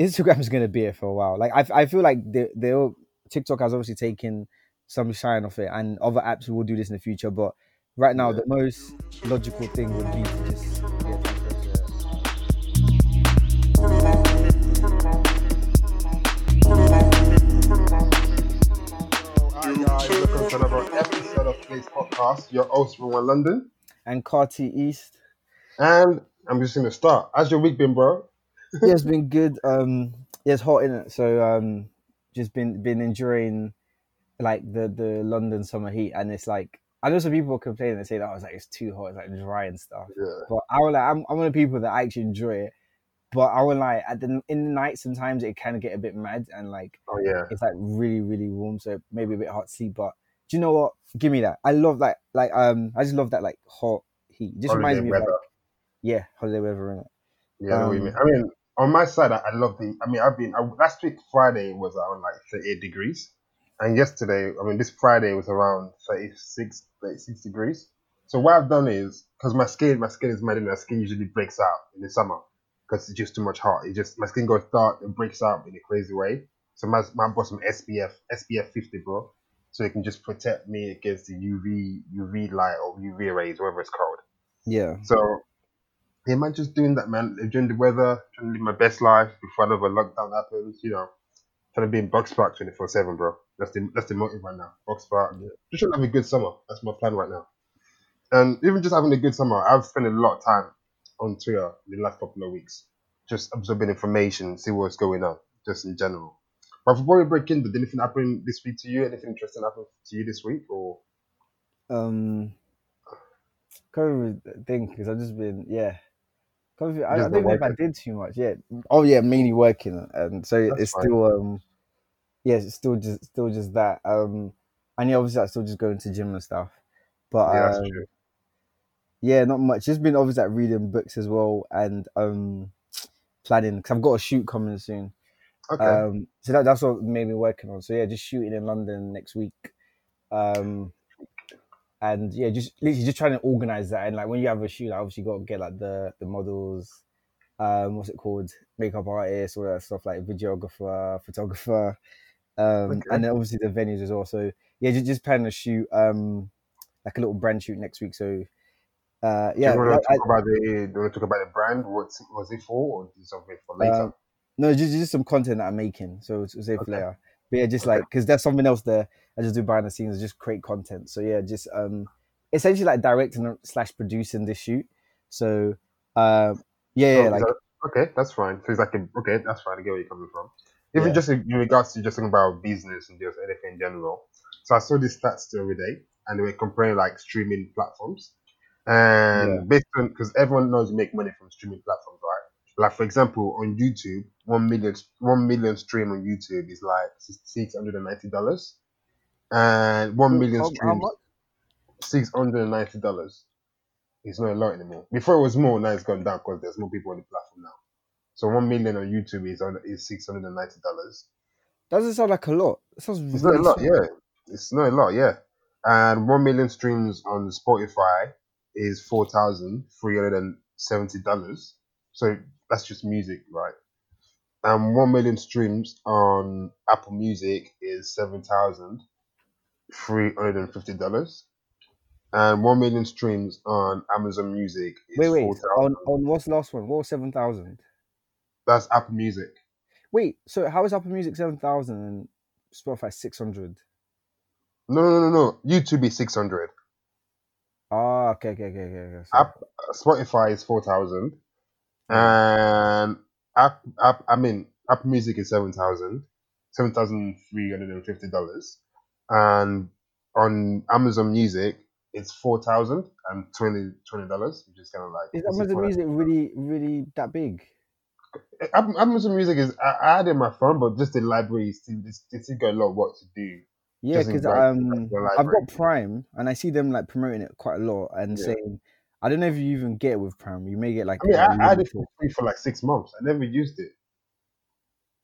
Instagram's gonna be it for a while. Like I, I feel like they they all TikTok has obviously taken some shine off it, and other apps will do this in the future. But right now, Yeah. the most logical thing would be to just yeah, welcome to another episode of Place Podcast. Your host from London, and Carty East. and I'm just gonna start. How's your week been, bro? Yeah, it's been good. Um, yeah, it's hot in it, so um, just been been enjoying like the the London summer heat, and it's like I know some people complain and say that I was like it's too hot, it's like dry and stuff. Yeah, But I was like, I'm, I'm one of the people that actually enjoy it. But I would like at the in the night sometimes it can get a bit mad and like oh yeah, it's like really really warm, so maybe a bit hard to sleep. But do you know what? Give me that. I love like like um I just love that like hot heat. It just Holiday reminds me of like yeah holiday weather in it. yeah. I know what you Um, mean. I mean, on my side, I, I love the. I mean, I've been I, last week Friday was around like 38 degrees, and yesterday, I mean, this Friday was around 36, 36 degrees. So what I've done is because my skin, my skin is mad, and my skin usually breaks out in the summer because it's just too much hot. It just my skin goes dark and breaks out in a crazy way. So my my bought some SPF SPF 50, bro, so it can just protect me against the UV UV light or UV rays, whatever it's called. Yeah. So yeah, man, just doing that, man. Enjoying the weather, trying to live my best life before another lockdown happens. You know, trying to be in Box Park twenty four seven, bro. That's the that's the motive right now. Box Park. Yeah. Just trying to have a good summer. That's my plan right now. And even just having a good summer, I've spent a lot of time on Twitter in the last couple of weeks, just absorbing information, see what's going on, just in general. But before we break in, did anything happen this week to you? Anything interesting happen to you this week? Or Um, can't even think because I've just been yeah. I, I don't know if I did too much. Yeah. Oh yeah, mainly working, and so That's it's fine. still um, yeah, it's still just still just that. Um, and yeah, obviously I still just going to gym and stuff, but yeah, um, yeah, not much. Just been obviously like reading books as well and um, planning because I've got a shoot coming soon. Okay. Um, so that, that's what made me working on. So yeah, just shooting in London next week. Um, and yeah, just literally just trying to organize that. And like when you have a shoot, like, obviously you got to get like the the models, um, what's it called, makeup artist, all that stuff like videographer, photographer, um, Okay. and then obviously the venues as well. So yeah, just just planning a shoot, um, like a little brand shoot next week. So uh, yeah, do you want to I- talk about the? Do you want to talk about the brand? What was it for, or is it something for later? Um, no, just just some content that I'm making. So it's say for later. But yeah, just like because there's something else there. I just do behind the scenes, just create content. So yeah, just um, essentially like directing slash producing this shoot. So um, yeah, Oh, yeah, is like okay, that's fine. So it's like a, okay, that's fine. I get where you're coming from. Even Yeah. just in regards to just talking about business and just anything in general. So I saw this stats the other day, and they were comparing like streaming platforms, and Yeah. based on because everyone knows you make money from streaming platforms? Like for example, on YouTube, one million one million stream on YouTube is like six hundred and ninety dollars, and one million How- how streams much? six hundred and ninety dollars. It's not a lot anymore. Before it was more, now it's gone down because there's more people on the platform now. So one million on YouTube is on is six hundred and ninety dollars. doesn't sound like a lot. It sounds It's not a lot, small. yeah. It's not a lot, yeah. And one million streams on Spotify is four thousand three hundred and seventy dollars. So that's just music, right? And one million streams on Apple Music is seven thousand three hundred and fifty dollars. And one million streams on Amazon Music is Wait, wait. four On on what's the last one? What was seven thousand? That's Apple Music. Wait, so how is Apple Music seven thousand and Spotify six hundred? No, no, no, no. YouTube is six hundred. Ah, okay, okay, okay, okay. okay. App, Spotify is four thousand, and app, app, I mean, Apple Music is seven thousand, seven thousand three hundred and fifty dollars, and on Amazon Music it's four thousand and twenty twenty dollars, which is kind of like Is Amazon Music really, really that big? Am- Amazon Music is I, I had it in my phone, but just the library is still it's, it's still got a lot of work to do. Yeah, because um, people to the I've got Prime and I see them like promoting it quite a lot and Yeah. saying, I don't know if you even get it with Prime. You may get like, I mean, a I, I had it for free for like six months. I never used it.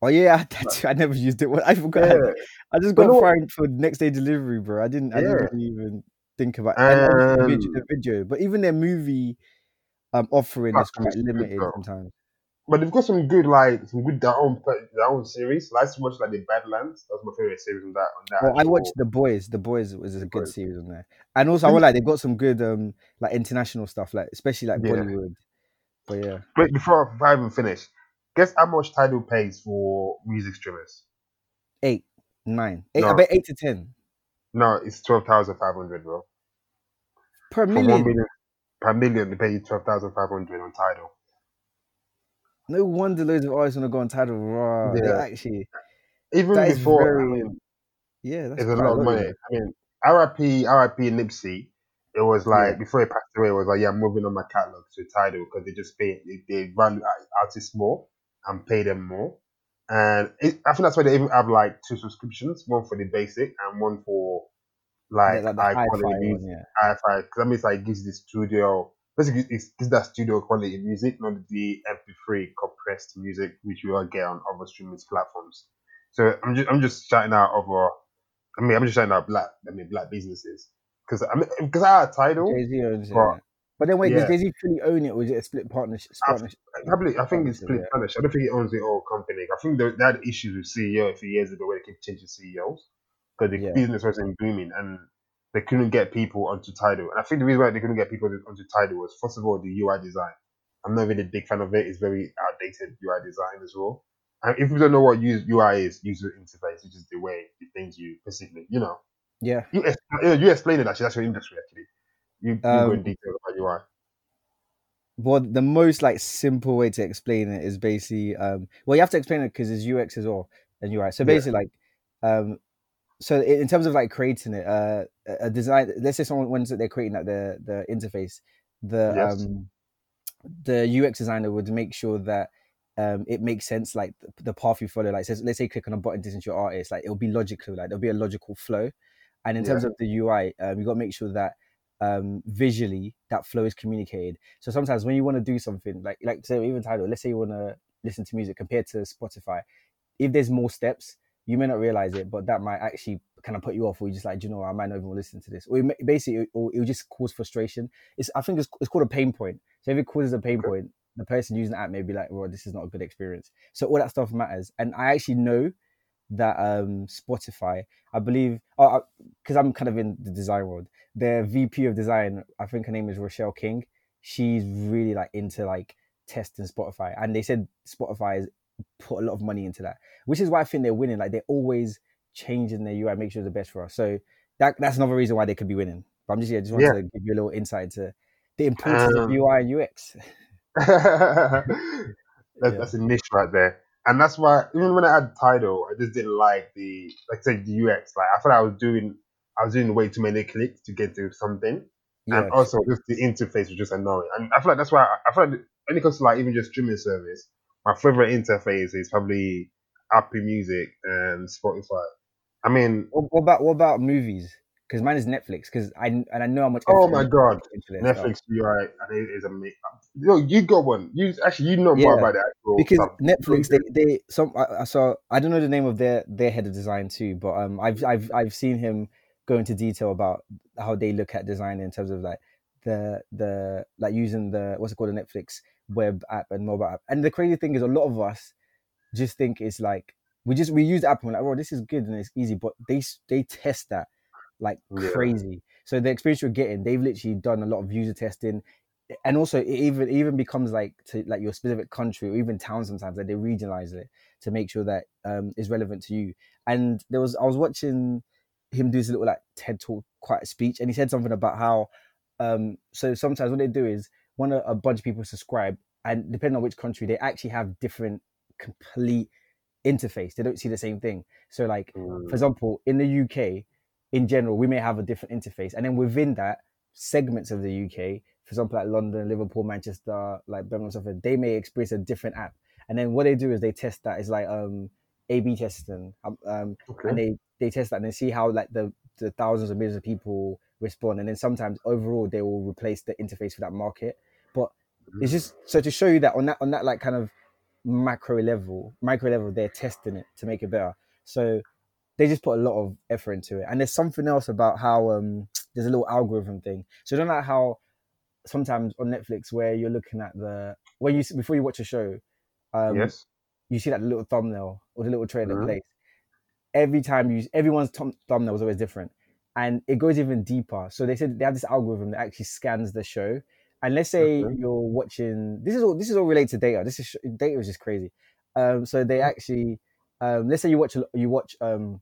oh yeah, I, that. I never used it. I forgot. I Yeah. I just got Prime for next day delivery, bro. I didn't. I didn't really even think about and obviously the video, Um, the video, but even their movie um offering is quite limited sometimes. But they've got some good like some good their own their own series. Like to watch like the Badlands. That's my favorite series on that. On that Well, I watched The Boys. The Boys was a good Boys. series on there, and also I would like they've got some good um like international stuff, like especially like Yeah. Bollywood. But yeah, Wait, before I even finish, guess how much Tidal pays for music streamers? eight, nine, eight. I bet eight to ten No, it's twelve thousand five hundred, bro. per million. million per million, they pay you twelve thousand five hundred on Tidal. No wonder loads of artists want to go on Tidal. Raw. Yeah. actually, Even That before, I very- mean, yeah, that's it's a lot of money. you. I mean, RIP, RIP Nipsey. It was like Yeah. before he passed away, it was like yeah, I'm moving on my catalog to Tidal because they just pay they, they value art- uh, artists more and pay them more. And it, I think that's why they even have like two subscriptions, one for the basic and one for like, Yeah, like high quality music. hi-fi because that means like gives the studio basically it's, gives that studio quality music, not the MP3 compressed music which you will get on other streaming platforms. So I'm just I'm just shouting out over. I mean I'm just shouting out black I mean black businesses because I mean because I had Tidal. Owns. But- yeah. But then wait, yeah. does Jay Z fully own it, or is it a split partnership? I've- Probably, I think it's split yeah. partnership. I don't think he owns the whole company. I think they, they had issues with CEO a few years ago where they keep changing CEOs because the Yeah. business wasn't booming and they couldn't get people onto Tidal. And I think the reason why they couldn't get people onto Tidal was first of all the UI design. I'm not really a big fan of it. It's very outdated UI design as well. And if you don't know what UI is, user interface, which is the way the things you basically, you know, Yeah. you, you you explain it actually. That's your industry actually. You, you go in Um, detail about UI. Well, the most like simple way to explain it is basically um well you have to explain it because it's UX as well and UI. So Yeah. basically like um so in terms of like creating it, uh a design let's say someone wants that they're creating like the the interface, the Yes. um the UX designer would make sure that um it makes sense like the, path you follow. Like says let's say click on a button to your artist like it'll be logical like there'll be a logical flow. And in terms of the UI um you got to make sure that um visually that flow is communicated. So sometimes when you want to do something like like say even Tidal let's say you want to listen to music compared to spotify if there's more steps you may not realize it but that might actually kind of put you off or you just like "Do you know what, i might not even listen to this. Or it may, basically it, or it will just cause frustration. It's i think it's, it's called a pain point. So if it causes a pain point the person using the app may be like well this is not a good experience. So all that stuff matters. And i actually know that um spotify i believe oh because i'm kind of in the design world their vp of design i think her name is rochelle king. She's really like into like testing spotify. And they said spotify has put a lot of money into that which is why i think they're winning like they're always changing their ui make sure it's the best for us so that that's another reason why they could be winning but i'm just yeah just wanted Yeah. to give you a little insight to the importance of Um, ui and ux that's, Yeah. that's a niche right there. And that's why even when I had the Tidal, I just didn't like the like say the UX. Like I thought I was doing I was doing way too many clicks to get to something. yeah and also just the interface was just annoying. And I feel like that's why I feel like when it comes to like even just streaming service, my favorite interface is probably Apple Music and Spotify. I mean, what, what about what about movies because mine is netflix because i and i know how much Oh my God. their stuff. Netflix UI and it is amazing. Yo, you got one. You actually you know more about actual because stuff. Netflix they, they some I, I saw I don't know the name of their their head of design too, but um I've I've I've seen him go into detail about how they look at design in terms of like the the like using the what's it called the Netflix web app and mobile app. And the crazy thing is a lot of us just think it's like we just we use the app and we're like, oh this is good and it's easy, but they they test that like Yeah. crazy. So the experience you're getting, they've literally done a lot of user testing and also it even it even becomes like to like your specific country or even town sometimes like they regionalize it to make sure that um is relevant to you and there was i was watching him do this little like ted talk quite a speech and he said something about how um so sometimes what they do is when a, a bunch of people subscribe and depending on which country they actually have different complete interface they don't see the same thing so like Mm. for example, in the UK, in general, we may have a different interface, and then within that, segments of the UK, for example, like London, Liverpool, Manchester, like Birmingham, they may experience a different app. And then what they do is they test that. It's like um, A/B testing, um, um, Okay. and they they test that and they see how like the the thousands of millions of people respond, and then sometimes overall they will replace the interface for that market. But it's just so to show you that on that on that like kind of macro level, micro level, they're testing it to make it better. So they just put a lot of effort into it. And there's something else about how um there's a little algorithm thing. So don't like how sometimes on Netflix where you're looking at the when you before you watch a show, um, yes. you see that little thumbnail or the little trailer Mhm. plays. Every time you, everyone's thumb, thumbnail is always different, and it goes even deeper. So they said they have this algorithm that actually scans the show. And let's say Mhm. you're watching. This is all. This is all related to data. This is data is just crazy. Um, so they actually, um, let's say you watch you watch um,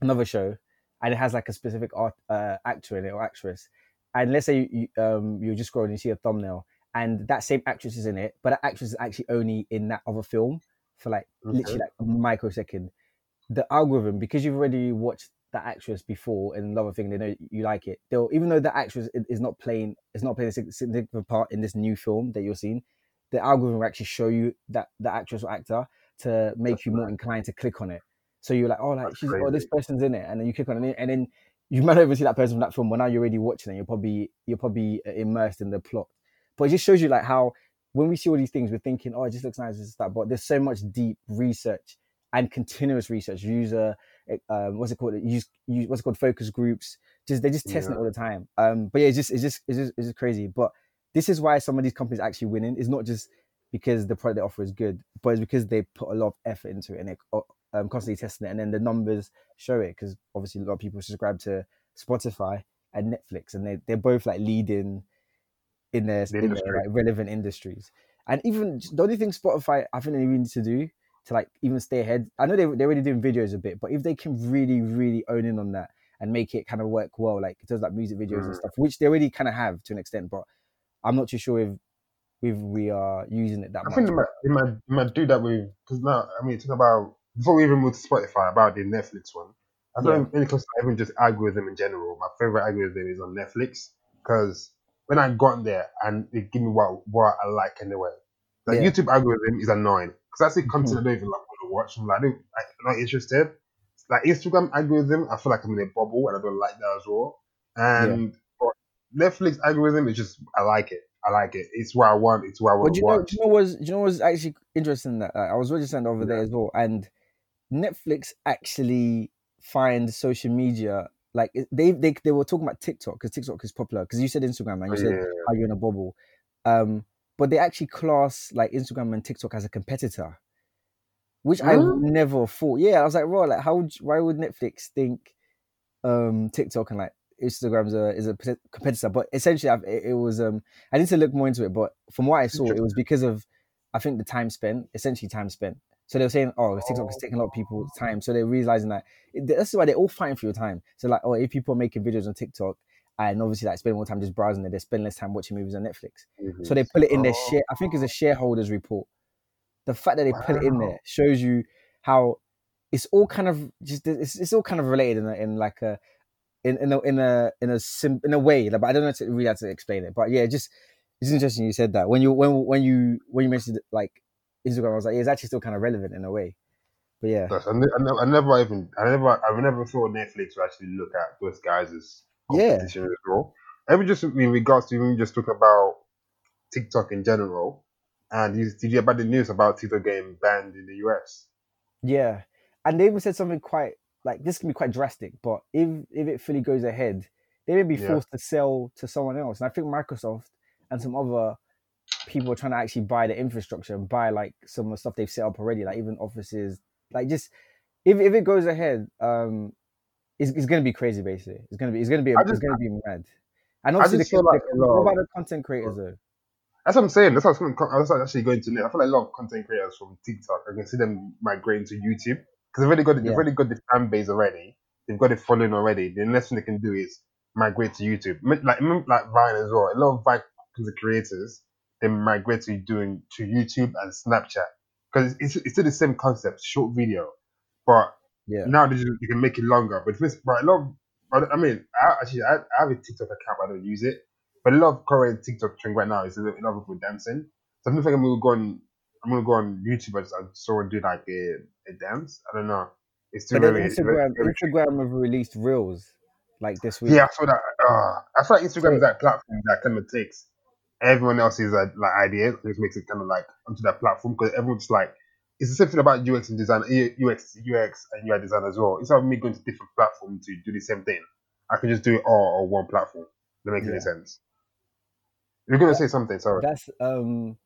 another show, and it has like a specific art, uh, actor in it or actress, and let's say you, you, um, you're just scrolling, you see a thumbnail, and that same actress is in it, but that actress is actually only in that other film for like literally like a microsecond. The algorithm, because you've already watched that actress before in another thing, they know you like it. They'll even though the actress is not playing is not playing a significant part in this new film that you're seeing, the algorithm will actually show you that the actress or actor to make That's you more inclined to click on it. So you're like, oh, like she's oh this person's in it, and then you click on it, and then you might not even see that person from that film. But now you're already watching it, you're probably you're probably uh, immersed in the plot. But it just shows you like how when we see all these things, we're thinking, oh, it just looks nice, this is that. But there's so much deep research and continuous research. User, um, what's it called? Use, use what's it called? Focus groups. Just they're just testing Yeah. it all the time. Um, but yeah, it's just it's just it's just it's just crazy. But this is why some of these companies are actually winning. It's not just because the product they offer is good, but it's because they put a lot of effort into it and they're um, constantly testing it, and then the numbers show it. Because obviously, a lot of people subscribe to Spotify and Netflix, and they they're both like leading in their, The in their like relevant industries. And even the only thing Spotify I think they really need to do to like even stay ahead. I know they they're already doing videos a bit, but if they can really really own in on that and make it kind of work well, like it does like music videos and Mm. stuff, which they already kind of have to an extent, but I'm not too sure if if we are using it that I much. think they might, they might, they might do that with because now I mean talk about before we even move to Spotify about the Netflix one. I Yeah. think when it comes to even just algorithm in general, my favorite algorithm is on Netflix because when I got there and they give me what what I like anyway. The Yeah. YouTube algorithm is annoying because I see content I don't even like want to watch. I'm like, I don't, like, I'm not interested. Like Instagram algorithm, I feel like I'm in a bubble and I don't like that as well. And but Netflix algorithm is just I like it. I like it. It's what I want. It's what I want to you know, watch. do you know what's do you know what's actually interesting that like, I was registering over there as well, and Netflix actually finds social media like they they they were talking about TikTok because TikTok is popular because you said Instagram and you said yeah. how you're in a bubble, um, but they actually class like Instagram and TikTok as a competitor, which I never thought. Yeah, I was like, bro, like how would why would Netflix think um TikTok and like Instagram's a is a competitor? But essentially, I've, it, it was um I need to look more into it, but from what I saw, it was because of I think the time spent, essentially time spent. So they were saying, oh, TikTok is taking a lot of people's time. So they're realizing that that's why they're all fighting for your time. So like, oh, if people are making videos on TikTok and obviously like spend more time just browsing it, they spend less time watching movies on Netflix. So mm-hmm. they put it in their Oh. share. I think it's a shareholders report. The fact that they put it in there shows you how it's all kind of just it's, it's all kind of related in a, in like a in in a in a in a sim, in a way. Like, but I don't know to really how to explain it. But yeah, just it's interesting you said that when you when when you when you mentioned like Instagram, I was like, yeah, it's actually still kind of relevant in a way. But yeah, I, ne- I, never, even I never I've never thought Netflix would actually look at those guys as Yeah. as well. Even just in regards to even just talk about TikTok in general, and you, did you hear about the news about TikTok getting banned in the US? yeah, and they even said something quite like this can be quite drastic. But if if it fully goes ahead, they may be Yeah. forced to sell to someone else. And I think Microsoft and some other people are trying to actually buy the infrastructure and buy like some of the stuff they've set up already, like even offices. Like just if if it goes ahead, um, it's, it's gonna be crazy. Basically, it's gonna be it's gonna be I it's gonna be mad. And I obviously, just the, feel like the- what about the content creators though? That's what I'm saying. That's what I was, gonna- I was actually going to. I feel like a lot of content creators from TikTok. I can see them migrating to YouTube because they've already got they've Yeah. already got the fan base already. They've got the following already. The next thing they can do is migrate to YouTube. Like like Vine as well. A lot of Vine creators they migrate to doing to YouTube and Snapchat because it's, it's still the same concept, short video, but Yeah, now you can make it longer. But this, but a lot of, but, I mean, I, actually, I, I have a TikTok account, but I don't use it. But a lot of current TikTok trend right now is a lot of people dancing. So I'm thinking I'm gonna go on, I'm gonna go on YouTube and and someone do like a, a dance. I don't know. It's too but then very, it's very- Instagram Instagram have released reels like this week. yeah, I saw that. Uh, I feel like Instagram is that platform that kind of takes everyone else's uh, like ideas and just makes it kind of like onto that platform because everyone's like it's the same thing about UX and design, UX, UX and UI design as well. Instead of me going to different platforms to do the same thing, I can just do it all on one platform. That makes Yeah. any sense. You're gonna say something, sorry. That's um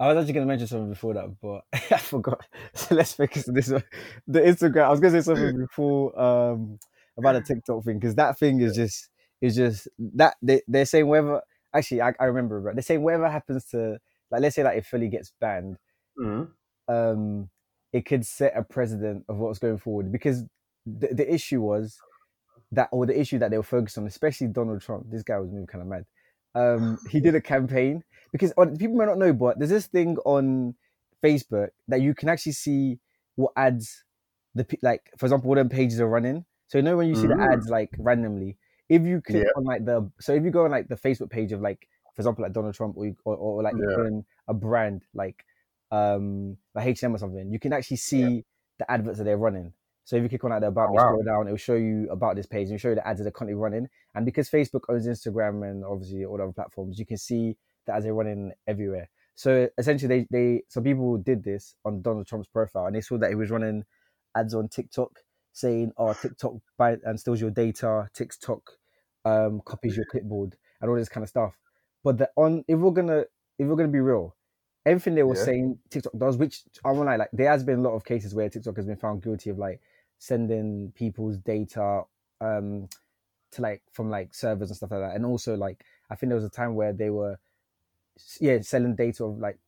I was actually going to mention something before that, but I forgot. So let's focus on this one. The Instagram. I was going to say something before um, about the TikTok thing because that thing is just is just that they they're saying whether actually I, I remember but they're saying whatever happens to like let's say like if Philly gets banned, Mhm. Um, it could set a precedent of what's going forward because the, the issue was that or the issue that they were focused on, especially Donald Trump. This guy was moving kind of mad. Um, he did a campaign because uh, people may not know, but there's this thing on Facebook that you can actually see what ads the like, for example, what them pages are running. So you know when you see the Mm. ads like randomly, if you click Yeah. on like the so if you go on like the Facebook page of like, for example, like Donald Trump or you, or, or like Yeah. even a brand like um like H and M or something, you can actually see the adverts that they're running. So if you click on like the about Oh, me, wow. scroll down, it will show you about this page and show you the ads that are currently running. And because Facebook owns Instagram and obviously all the other platforms, you can see that as they're running everywhere. So essentially, they they some people did this on Donald Trump's profile, and they saw that he was running ads on TikTok saying, "Oh, TikTok buy and steals your data. TikTok um, copies your clipboard and all this kind of stuff." But the on if we're gonna if we're gonna be real, everything they were Yeah. saying TikTok does, which I won't lie, like there has been a lot of cases where TikTok has been found guilty of like sending people's data um to like from like servers and stuff like that, and also like I think there was a time where they were yeah selling data of like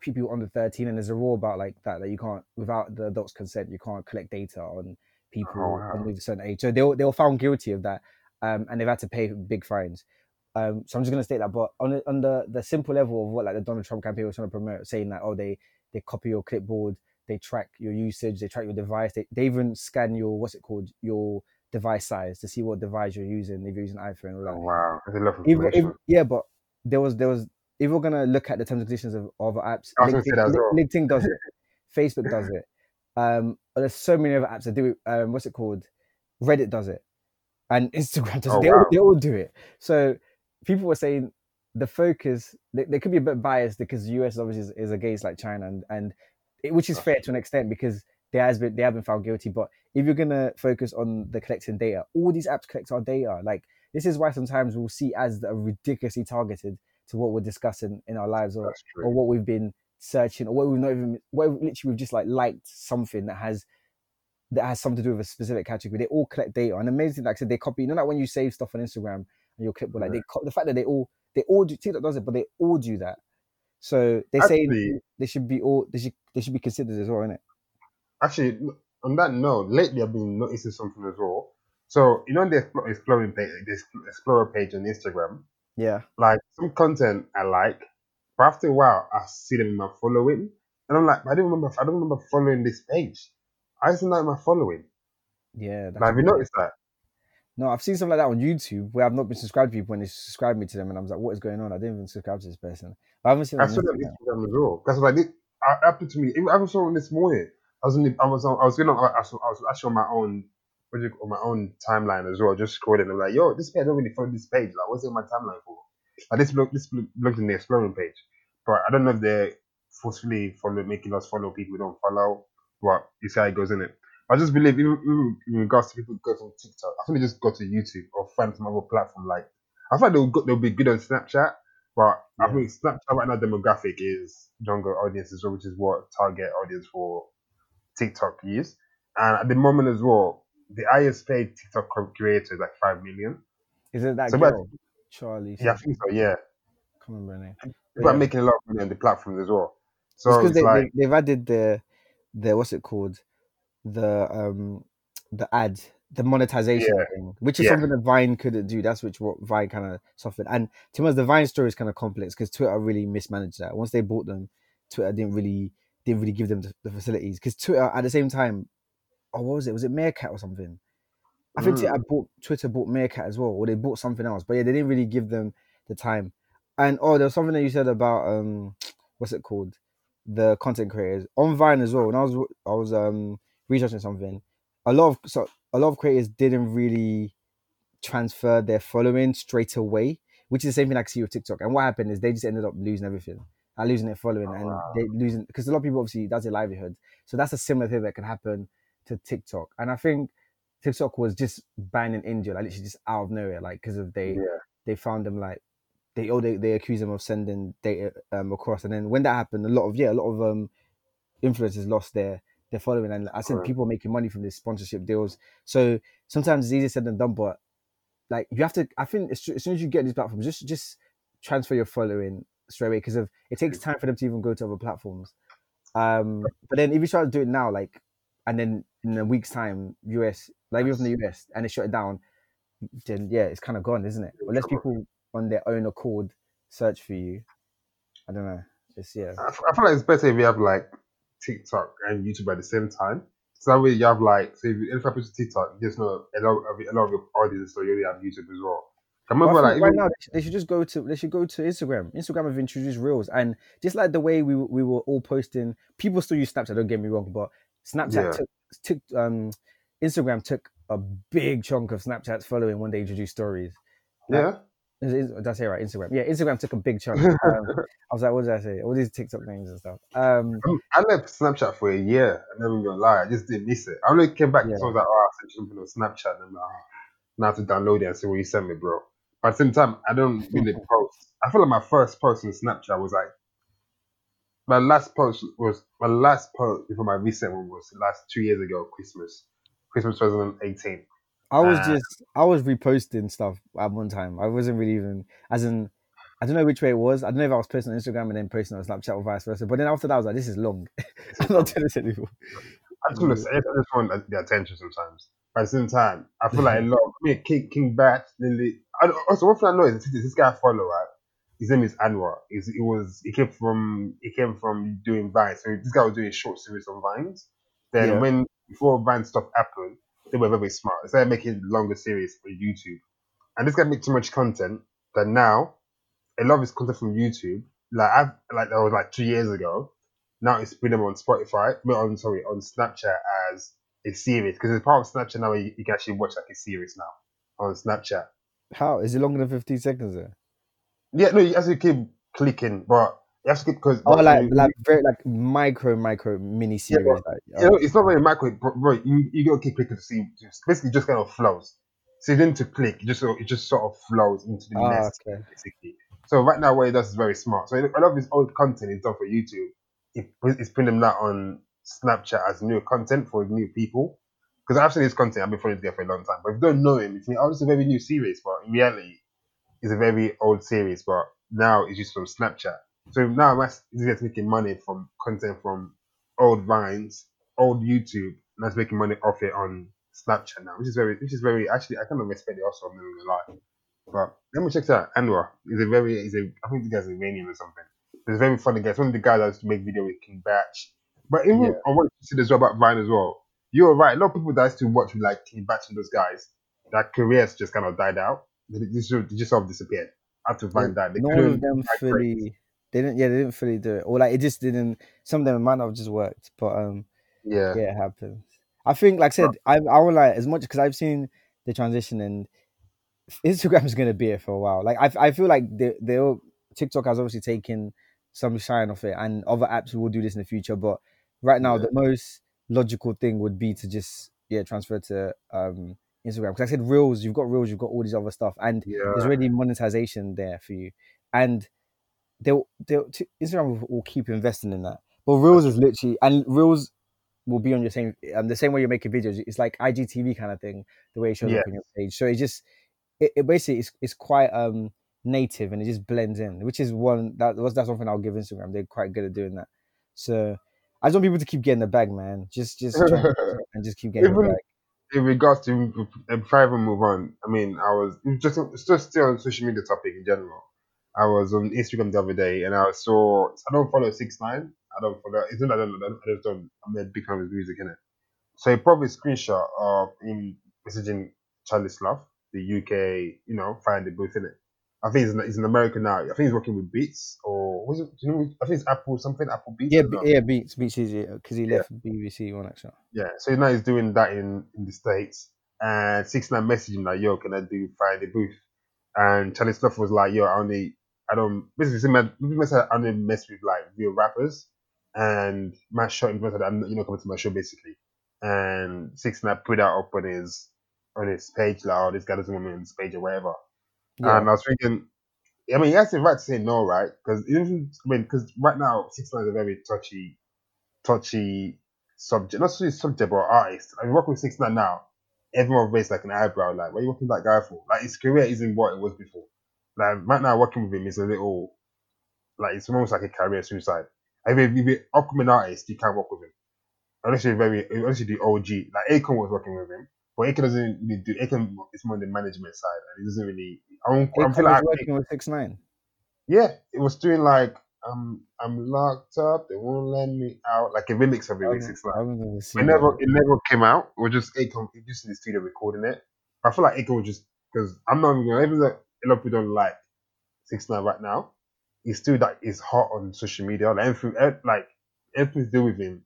people under 13 and there's a rule about like that that you can't without the adults consent you can't collect data on people Oh, wow. under a certain age so they were, they were found guilty of that um, and they've had to pay big fines um, so i'm just going to state that but on the, on the, the simple level of what like the donald trump campaign was trying to promote saying that oh they they copy your clipboard they track your usage they track your device they, they even scan your what's it called your device size to see what device you're using if you're using iphone or that Oh, wow. That's a lot of if, if, yeah, but there was there was if we're gonna look at the terms and conditions of other apps, I was gonna say that as well. LinkedIn does it, Facebook does it. Um, there's so many other apps that do it. Um, what's it called? Reddit does it, and Instagram does Oh, it. They, all, they all do it. So people were saying the focus they, they could be a bit biased because the US obviously is, is against like China and and it, which is fair to an extent because there has been they have been found guilty. But if you're gonna focus on the collecting data, all these apps collect our data. Like this is why sometimes we'll see ads that are ridiculously targeted to what we're discussing in our lives or, or what we've been searching or what we've not even what literally we've just like liked something that has that has something to do with a specific category. They all collect data. And amazing, like I said, they copy. You know, like when you save stuff on Instagram and your clipboard, like they the fact that they all they all do TikTok does it, but they all do that. So they say they should be all they should they should be considered as well, innit? Actually, on that note, lately I've been noticing something as well. So you know the Explo- exploring page, the Explorer page on Instagram. Yeah. Like some content I like, but after a while I see them in my following, and I'm like, I don't remember. I don't remember following this page. I that in my following. Yeah. That's Like, have you noticed that? No, I've seen something like that on YouTube where I've not been subscribed to people when they subscribe me to them, and I was like, "What is going on?" I didn't even subscribe to this person. But I haven't seen. I on saw that on Instagram. As well. Because like, it uh, happened to me. I was on this morning. I was in the, I was on, I was going on, I was, I was actually on my own, what you call, my own timeline as well, just scrolling. And I'm like, yo, this page, I don't really follow this page. Like, what's it on my timeline for? Like, this look, this belongs in the exploring page, but I don't know if they're forcefully follow, making us follow people we don't follow. But you see how it goes in it. I just believe, even, even in regards to people who go from TikTok, I think they just go to YouTube or find some other platform. Like, I thought they'll go, they'll be good on Snapchat, but I think Snapchat right now demographic is younger audiences, which is what target audience for TikTok is. And at the moment as well, the highest paid TikTok creator is like five million. Is it that So, but- girl, Charlie? Yeah, I think so. Yeah, her name. people are Yeah. making a lot of money on the platforms as well. It's So because it's they, like, they, they've added the the what's it called the um the ad the monetization Yeah. thing, which is Yeah. something that Vine couldn't do. That's which what Vine kind of suffered. And to be honest, the Vine story is kind of complex because Twitter really mismanaged that. Once they bought them, Twitter didn't really didn't really give them the, the facilities because Twitter at the same time, oh what was it? Was it Meerkat or something? I think Mm. Twitter bought Twitter bought Meerkat as well, or they bought something else. But yeah, they didn't really give them the time. And oh, there was something that you said about um, what's it called? The content creators on Vine as well. When I was I was um researching something, a lot of so a lot of creators didn't really transfer their following straight away, which is the same thing I see with TikTok. And what happened is they just ended up losing everything, and losing their following, Oh, and wow. they losing because a lot of people obviously that's their livelihood. So that's a similar thing that can happen to TikTok. And I think TikTok was just banned in India, like literally just out of nowhere, like because of they yeah, they found them like they oh they, they accuse them of sending data um, across, and then when that happened, a lot of yeah, a lot of um influencers lost their their following, and I said Right. people making money from these sponsorship deals. So sometimes it's easier said than done, but like you have to. I think as, soon as you get these platforms, just just transfer your following straight away because of it takes time for them to even go to other platforms. Um, but then if you try to do it now, like, and then in a week's time, US, like even from the US, and they shut it down, then yeah, it's kind of gone, isn't it? Unless people on their own accord search for you. I don't know. Just yeah. I feel like it's better if you have like TikTok and YouTube at the same time. So that way you have like, so if you if I put to TikTok, you just know a lot of a lot of your audience, so you already have YouTube as well. I remember like right even- now they should- just go to they should go to Instagram. Instagram have introduced reels, and just like the way we were- we were all posting, people still use Snapchat. Don't get me wrong, but Snapchat Yeah. took, took um Instagram took a big chunk of Snapchat's following when they introduced stories. yeah, did I say it right? Instagram. Yeah, Instagram took a big chunk. Um, I was like, what did I say? All these TikTok names and stuff. Um, Um, I left Snapchat for a year. I'm never gonna lie, I just didn't miss it. I only came back Yeah. because I was like, oh, I sent something on Snapchat, and I'm like, oh, now I have to download it and see what you sent me, bro. But at the same time, I don't really post. I feel like my first post on Snapchat was like my last post was my last post before my recent one was last two years ago, Christmas, Christmas 2018. I was Uh, just I was reposting stuff at one time. I wasn't really even as in I don't know which way it was. I don't know if I was posting on Instagram and then posting on Snapchat or vice versa. But then after that, I was like, this is long. I'm not doing this anymore. I just want to say, I just want the attention sometimes. But at the same time, I feel like a lot. I mean, King King Bat, Lily. And also, one thing I know is this, this guy I follow, right? His name is Anwar. He's, he was he came from he came from doing Vines. So this guy was doing a short series on Vines. Then Yeah. when before Vine stuff happened, they were very smart. They started making longer series for YouTube. And this guy made too much content that now a lot of his content from YouTube, like I've like that was like two years ago. Now it's been on Spotify, no, on sorry, on Snapchat as a series because it's part of Snapchat now. You, you can actually watch like a series now on Snapchat. How is it longer than 15 seconds? There? Yeah, no, you to keep clicking, but Oh, you have to keep because Oh, like like very like micro micro mini series. but- like, you know, it's not very micro, bro. bro you you gotta keep clicking to see. Just, basically, just kind of flows. So you didn't to click, it just it just sort of flows into the oh, next okay. basically. So right now, what he does is very smart. So a lot of his old content is done for YouTube. He, he's putting them that on Snapchat as new content for new people. Because I've seen his content, I've been following this guy for a long time. But if you don't know him, you think, oh, a very new series. But in reality, it's a very old series. But now it's just from Snapchat. So now that's just making money from content from old Vines, old YouTube, and that's making money off it on Snapchat now, which is very, which is very actually I kind of respect it also. I'm not gonna lie. But let me check that. out. Anwar is a very, he's a, I think the guy's Iranian or something. He's a very funny guy. It's one of the guys that used to make video with King Bach. But even Yeah. I want to say as well about Vine as well. You're right. A lot of people that used to watch with like King Bach and those guys, their careers just kind of died out. They, just, they just sort of disappeared after Vine died. They None of them fully. They didn't. Yeah, they didn't fully do it, or like it just didn't. Some of them might not have just worked, but um, Yeah. yeah, it happens. I think, like I said, I I will like as much because I've seen the transition and Instagram is gonna be here for a while. Like I I feel like they they all TikTok has obviously taken some shine off it, and other apps will do this in the future. But right now, Yeah. the most logical thing would be to just yeah transfer to um Instagram because I said reels. You've got reels. You've got all these other stuff, and Yeah. there's already monetization there for you, and they'll they'll t- Instagram will, will keep investing in that. But reels is literally and reels will be on your same um, the same way you're making videos. It's like IGTV kind of thing, the way it shows Yeah. up on your page. So it just it, it basically it's, it's quite um native and it just blends in, which is one that was that's one thing I'll give Instagram. They're quite good at doing that. So I just want people to keep getting the bag, man. Just just and just keep getting the bag. in regards to uh, before I even move on, I mean, I was just just still on social media topic in general. I was on Instagram the other day and I saw I don't follow six nine. I don't follow. It's not that I don't. I just don't. I'm a big fan of his music in it. So he probably screenshot of him messaging Charlie Sloth, the UK, you know, find the booth in it. I think he's in, he's in America now. I think he's working with Beats or was it? Do you know? I think it's Apple something. Apple Beats. Yeah, I don't know. Be- yeah, Beats Beats easy because he Yeah. left BBC 1Xtra. Yeah, so now he's doing that in, in the States. And Six Nine messaged him like, yo, can I do Friday booth? And Charlie Sloth was like, yo, I only, I don't, basically, said, I only mess with like real rappers. And my show him, said, I'm not, you're not coming to my show, basically. And Six Nine put that up on his, on his page, like, oh, this guy doesn't want me on his page or whatever. Yeah, And I was thinking, I mean, he has the right to say no, right? Because I mean, because right now, Six Nine is a very touchy, touchy subject. Not necessarily subject, but artist. I'm working with Six Nine now. Everyone raised like an eyebrow, like, what are you working with that guy for? Like, his career isn't what it was before. Like, right now, working with him is a little, like, it's almost like a career suicide. I mean, if you're an upcoming artist, you can't work with him. Unless you're very, unless you do OG. Like, Akon was working with him. But Akon doesn't really do, Akon It's more on the management side, and he doesn't really, I don't, I Akon feel was like, working with Six Nine. yeah, it was doing like, um, I'm locked up, they won't let me out, like a remix of it with Six Nine. Never It never, it never came out. It was just Akon, it just in the studio recording it. I feel like Akon was just because I'm not even gonna, even though a lot of people don't like Six Nine right now, he's still that is hot on social media. Like everything, eh, like everything to do with him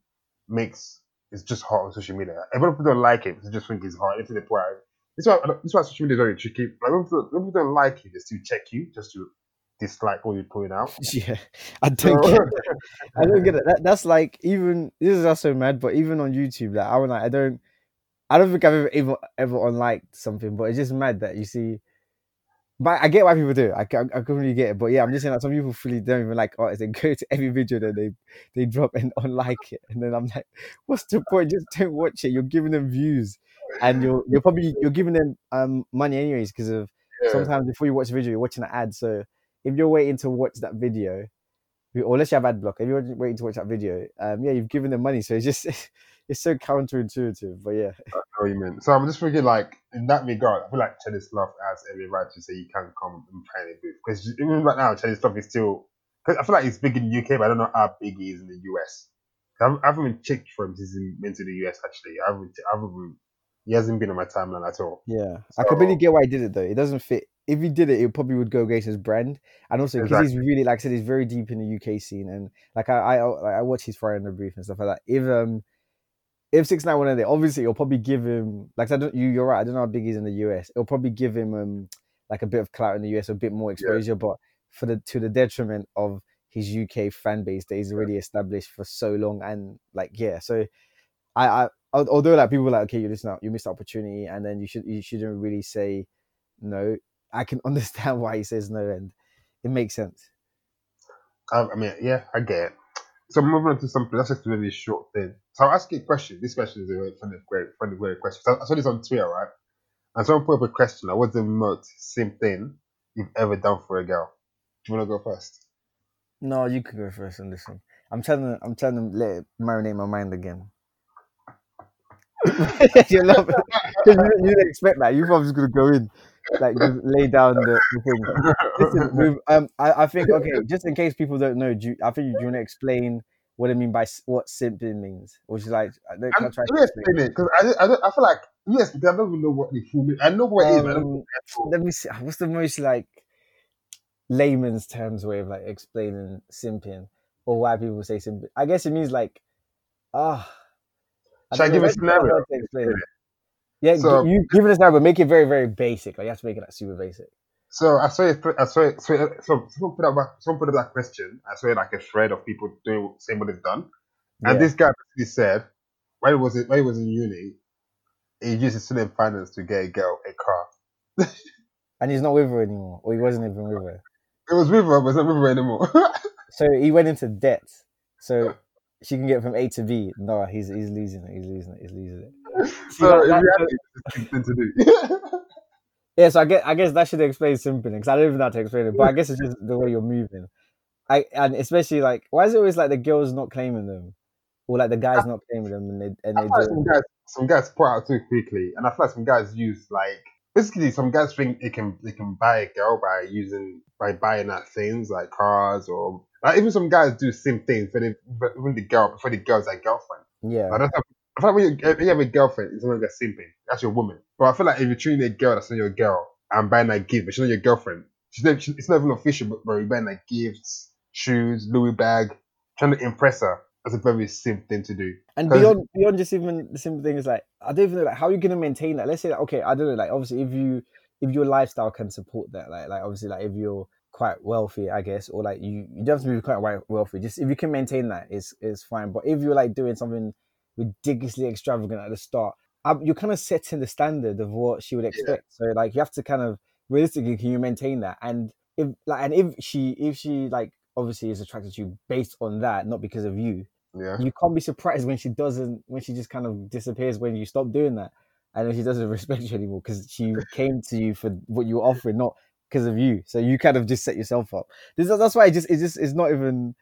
makes it's just hot on social media. A lot of people don't like it. They just think he's hot. Everything they put out. This is why this is why social media is very tricky. Like when people, when people don't like you, they still check you just to dislike what you're putting out. Yeah, I don't get. I don't get it. That, that's like even this is also mad, but even on YouTube, like I was like, I don't, I don't think I've ever ever, ever unliked something, but it's just mad that you see. But I get why people do. it. I can, I can really get it. But yeah, I'm just saying that some people really don't even like artists. They go to every video that they they drop and unlike it, and then I'm like, what's the point? Just don't watch it. You're giving them views, and you're you're probably you're giving them um money anyways because of Yeah. sometimes before you watch a video, you're watching an ad. So if you're waiting to watch that video, or unless you have ad block, if you're waiting to watch that video, um, yeah, you've given them money. So it's just it's so counterintuitive. But yeah, I know what you mean. So I'm just thinking, like, in that regard, I feel like Charlie Sloth has every right to say you can't come and play in the booth. Because even right now, Charlie Sloth is still. Cause I feel like it's big in the UK, but I don't know how big he is in the US. I haven't, I haven't even checked for him since he's been to the US, actually. I haven't, I haven't, he hasn't been on my timeline at all. yeah, I So- completely get why he did it though. It doesn't fit. If he did it, it probably would go against his brand, and also because he's really, like I said, he's very deep in the UK scene, and like I, I, I watch his fire in the brief and stuff like that. If um, if six nine wanted it, obviously it'll probably give him like I don't you, you're right. I don't know how big he's in the US. It'll probably give him um like a bit of clout in the US, a bit more exposure, but for the to the detriment of his UK fan base that he's already established for so long, and like yeah, so I, I al- although like people are like okay, you listen out, you missed the opportunity, and then you should you shouldn't really say no. I can understand why he says no, and it makes sense. Um, I mean, yeah, I get it. So moving on to something that's just a really short thing. So I'll ask you a question. This question is a very funny, great, funny, great question. So I saw this on Twitter, right? And someone put up a question like, what's the most same thing you've ever done for a girl? Do you want to go first? No, you can go first on this one. I'm trying to I'm trying to let it marinate my mind again. you love it. you, you didn't expect that. You I was gonna go in, like just lay down the, the thing. Listen, with, um, I, I think okay, just in case people don't know, do you, I think you, do you want to explain what I mean by what simping means, which is like I don't, I'm, try let to me explain. it because I, I, I feel like yes, because I don't even know what the full meaning. I know what it is. but I don't Um, let me see. What's the most like layman's terms way of like explaining simping, or why people say simping? I guess it means like ah. Should I give a scenario? It. Yeah, So- you give it a scenario, but make it very, very basic. Like you have to make it like super basic. So I saw it. I saw it. So, so someone put up that- someone put up that question. I saw like a thread of people doing saying what they've done. And Yeah. this guy basically said, when he was in, when he was in uni, he used his student finance to get a girl a car. and he's not with her anymore, or he wasn't even with her. It was with her, but it's not with her anymore. So he went into debt, so she can get from A to B. No, he's he's losing it. He's losing it. He's losing it. So that- that- reality, it's a good to do. Yeah, so I guess I guess that should explain simping because I don't even know how to explain it. But I guess it's just the way you're moving. I and especially like why is it always like the girls not claiming them, or like the guys not claiming them and they and I they do. some guys, some guys put out too quickly, and I feel like some guys use like basically some guys think they can they can buy a girl by using by buying her things like cars or like even some guys do same thing for the for even the girl for the girl's like girlfriend. Yeah, I don't have, I feel like when you, if you have a girlfriend, it's not like a simping. That's your woman. But I feel like if you're treating a girl that's not your girl and buying her gift, but she's not your girlfriend, she's not, she, it's not even official, but, you're buying her gifts, shoes, Louis bag, trying to impress her. That's a very simp thing to do. And beyond beyond just even the simple thing is like I don't even know like how are you gonna maintain that. Let's say like, okay, I don't know like obviously if you if your lifestyle can support that like like obviously like if you're quite wealthy I guess or like you you don't have to be quite wealthy just if you can maintain that is it's fine. But if you're like doing something ridiculously extravagant at the start, um, you're kind of setting the standard of what she would expect. So like you have to kind of realistically, can you maintain that? And if like and if she if she like obviously is attracted to you based on that, not because of you, Yeah. you can't be surprised when she doesn't when she just kind of disappears when you stop doing that and then she doesn't respect you anymore because she came to you for what you were offering not because of you so you kind of just set yourself up this, that's why it just it just it's not even